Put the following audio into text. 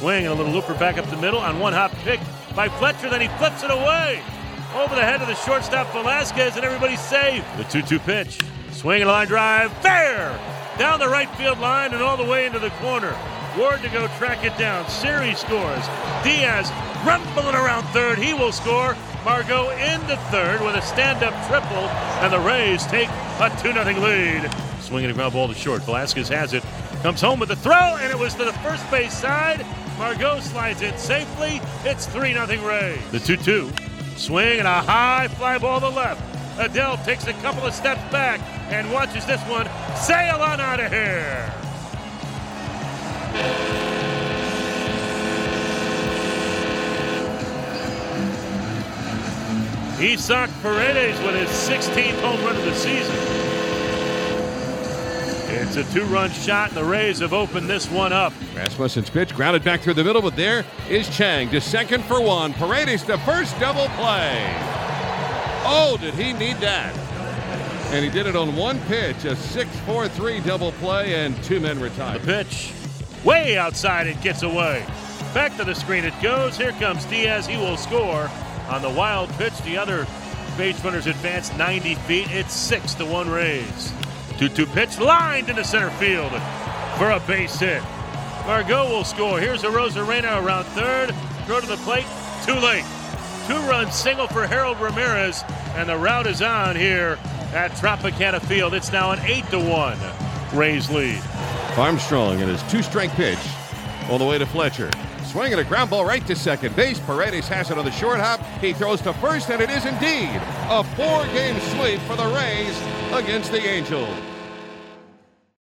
Swing and a little looper back up the middle on one hop pick by Fletcher. Then he flips it away over the head of the shortstop Velazquez, and everybody's safe. The 2 2 pitch. Swing and a line drive. Fair! Down the right field line and all the way into the corner. Ward to go track it down. Siri scores. Diaz rumbling around third. He will score. Margot into third with a stand-up triple, and the Rays take a 2 0 lead. Swinging a ground ball to short. Velazquez has it. Comes home with the throw, and it was to the first base side. Margot slides it safely. It's 3 0 Rays. The 2 2. Swing and a high fly ball to left. Adell takes a couple of steps back and watches this one sail on out of here. Isaac Paredes with his 16th home run of the season. It's a two run shot, and the Rays have opened this one up. Rasmussen's pitch grounded back through the middle, but there is Chang to second for one. Paredes to first double play. Oh, did he need that? And he did it on one pitch, a 6-4-3 double play, and two men retired. The pitch, way outside, it gets away. Back to the screen it goes. Here comes Diaz. He will score on the wild pitch. The other base runners advance 90 feet. It's six to one Rays. 2-2 pitch lined into center field for a base hit. Margot will score. Here's Arozarena around third. Throw to the plate. Too late. Two-run single for Harold Ramirez, and the route is on here at Tropicana Field. It's now an eight to one Rays lead. Armstrong and his two-strike pitch all the way to Fletcher. Swinging a ground ball right to second base. Paredes has it on the short hop. He throws to first, and it is indeed a four-game sweep for the Rays against the Angels.